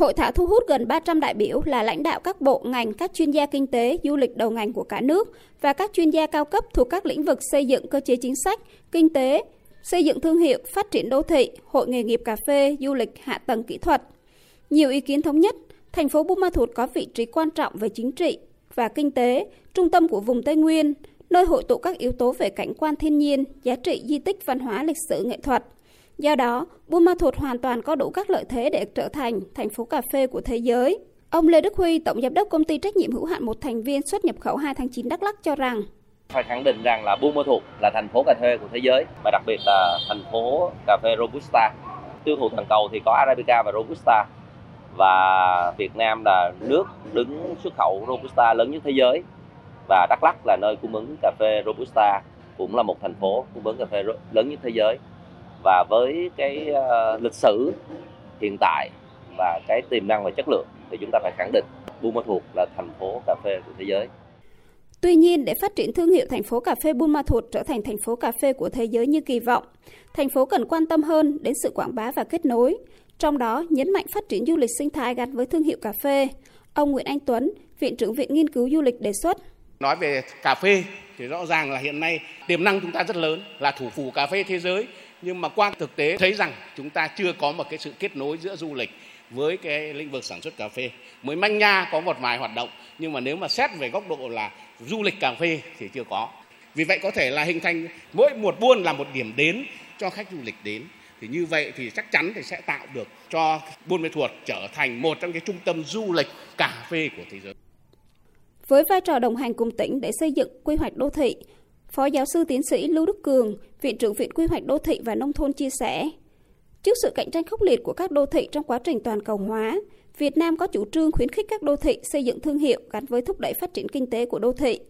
Hội thảo thu hút gần 300 đại biểu là lãnh đạo các bộ ngành, các chuyên gia kinh tế, du lịch đầu ngành của cả nước và các chuyên gia cao cấp thuộc các lĩnh vực xây dựng cơ chế chính sách, kinh tế, xây dựng thương hiệu, phát triển đô thị, hội nghề nghiệp cà phê, du lịch, hạ tầng kỹ thuật. Nhiều ý kiến thống nhất, thành phố Buôn Ma Thuột có vị trí quan trọng về chính trị và kinh tế, trung tâm của vùng Tây Nguyên, nơi hội tụ các yếu tố về cảnh quan thiên nhiên, giá trị di tích văn hóa lịch sử nghệ thuật. Do đó, Buôn Ma Thuột hoàn toàn có đủ các lợi thế để trở thành thành phố cà phê của thế giới. Ông Lê Đức Huy, Tổng Giám đốc Công ty Trách nhiệm hữu hạn một thành viên xuất nhập khẩu 2 tháng 9 Đắk Lắk cho rằng phải khẳng định rằng là Buôn Ma Thuột là thành phố cà phê của thế giới và đặc biệt là thành phố cà phê Robusta. Tiêu thụ toàn cầu thì có Arabica và Robusta và Việt Nam là nước đứng xuất khẩu Robusta lớn nhất thế giới và Đắk Lắk là nơi cung ứng cà phê Robusta cũng là một thành phố cung ứng cà phê lớn nhất thế giới và với cái uh, lịch sử hiện tại và cái tiềm năng và chất lượng thì chúng ta phải khẳng định Buôn Ma Thuột là thành phố cà phê của thế giới. Tuy nhiên, để phát triển thương hiệu thành phố cà phê Buôn Ma Thuột trở thành thành phố cà phê của thế giới như kỳ vọng, thành phố cần quan tâm hơn đến sự quảng bá và kết nối, trong đó nhấn mạnh phát triển du lịch sinh thái gắn với thương hiệu cà phê. Ông Nguyễn Anh Tuấn, Viện trưởng Viện Nghiên cứu Du lịch đề xuất. Nói về cà phê thì rõ ràng là hiện nay tiềm năng chúng ta rất lớn là thủ phủ cà phê thế giới nhưng mà qua thực tế thấy rằng chúng ta chưa có một cái sự kết nối giữa du lịch với cái lĩnh vực sản xuất cà phê. Mới manh nha có một vài hoạt động nhưng mà nếu mà xét về góc độ là du lịch cà phê thì chưa có. Vì vậy có thể là hình thành mỗi một buôn là một điểm đến cho khách du lịch đến. Thì như vậy thì chắc chắn thì sẽ tạo được cho Buôn Mê Thuột trở thành một trong cái trung tâm du lịch cà phê của thế giới. Với vai trò đồng hành cùng tỉnh để xây dựng quy hoạch đô thị, Phó giáo sư tiến sĩ Lưu Đức Cường, Viện trưởng Viện Quy hoạch Đô thị và Nông thôn chia sẻ, trước sự cạnh tranh khốc liệt của các đô thị trong quá trình toàn cầu hóa, Việt Nam có chủ trương khuyến khích các đô thị xây dựng thương hiệu gắn với thúc đẩy phát triển kinh tế của đô thị.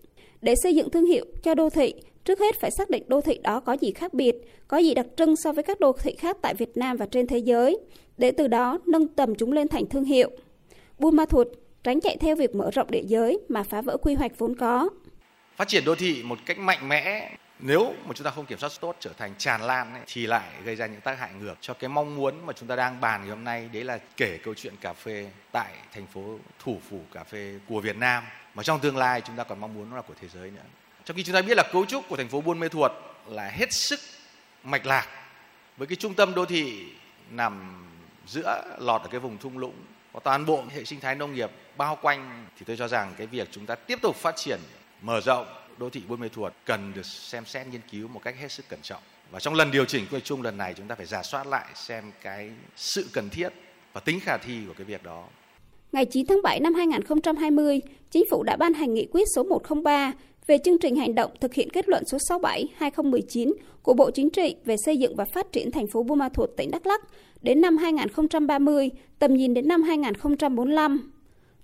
Để xây dựng thương hiệu cho đô thị, trước hết phải xác định đô thị đó có gì khác biệt, có gì đặc trưng so với các đô thị khác tại Việt Nam và trên thế giới, để từ đó nâng tầm chúng lên thành thương hiệu. Buôn Ma Thuột tránh chạy theo việc mở rộng địa giới mà phá vỡ quy hoạch vốn có phát triển đô thị một cách mạnh mẽ nếu mà chúng ta không kiểm soát tốt trở thành tràn lan ấy, thì lại gây ra những tác hại ngược cho cái mong muốn mà chúng ta đang bàn ngày hôm nay đấy là kể câu chuyện cà phê tại thành phố thủ phủ cà phê của Việt Nam mà trong tương lai chúng ta còn mong muốn nó là của thế giới nữa. Trong khi chúng ta biết là cấu trúc của thành phố Buôn Mê Thuột là hết sức mạch lạc với cái trung tâm đô thị nằm giữa lọt ở cái vùng thung lũng có toàn bộ hệ sinh thái nông nghiệp bao quanh thì tôi cho rằng cái việc chúng ta tiếp tục phát triển mở rộng đô thị Buôn Mê Thuột cần được xem xét nghiên cứu một cách hết sức cẩn trọng. Và trong lần điều chỉnh quy hoạch chung lần này chúng ta phải giả soát lại xem cái sự cần thiết và tính khả thi của cái việc đó. Ngày 9 tháng 7 năm 2020, Chính phủ đã ban hành nghị quyết số 103 về chương trình hành động thực hiện kết luận số 67-2019 của Bộ Chính trị về xây dựng và phát triển thành phố Buôn Ma Thuột, tỉnh Đắk Lắk đến năm 2030, tầm nhìn đến năm 2045.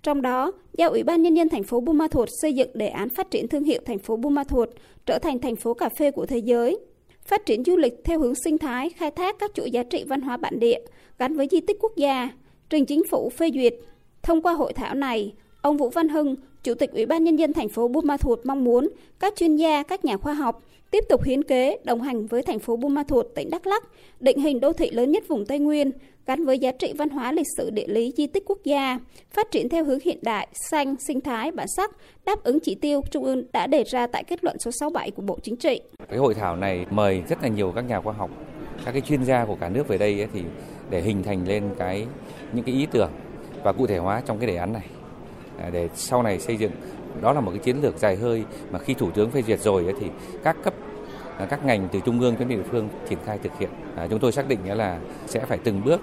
Trong đó, giao Ủy ban Nhân dân thành phố Buôn Ma Thuột xây dựng đề án phát triển thương hiệu thành phố Buôn Ma Thuột trở thành thành phố cà phê của thế giới. Phát triển du lịch theo hướng sinh thái, khai thác các chuỗi giá trị văn hóa bản địa gắn với di tích quốc gia, trình chính phủ phê duyệt. Thông qua hội thảo này, ông Vũ Văn Hưng, Chủ tịch Ủy ban Nhân dân thành phố Buôn Ma Thuột mong muốn các chuyên gia, các nhà khoa học tiếp tục hiến kế, đồng hành với thành phố Buôn Ma Thuột, tỉnh Đắk Lắk, định hình đô thị lớn nhất vùng Tây Nguyên, gắn với giá trị văn hóa lịch sử địa lý di tích quốc gia, phát triển theo hướng hiện đại, xanh, sinh thái, bản sắc, đáp ứng chỉ tiêu Trung ương đã đề ra tại kết luận số 67 của Bộ Chính trị. Cái hội thảo này mời rất là nhiều các nhà khoa học, các cái chuyên gia của cả nước về đây ấy, thì để hình thành lên cái những cái ý tưởng và cụ thể hóa trong cái đề án này À, để sau này xây dựng đó là một cái chiến lược dài hơi mà khi thủ tướng phê duyệt rồi thì các cấp à, các ngành từ trung ương đến địa phương triển khai thực hiện. À, chúng tôi xác định là sẽ phải từng bước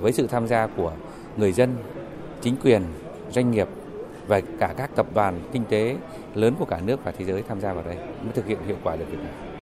với sự tham gia của người dân, chính quyền, doanh nghiệp và cả các tập đoàn kinh tế lớn của cả nước và thế giới tham gia vào đây mới thực hiện hiệu quả được việc này.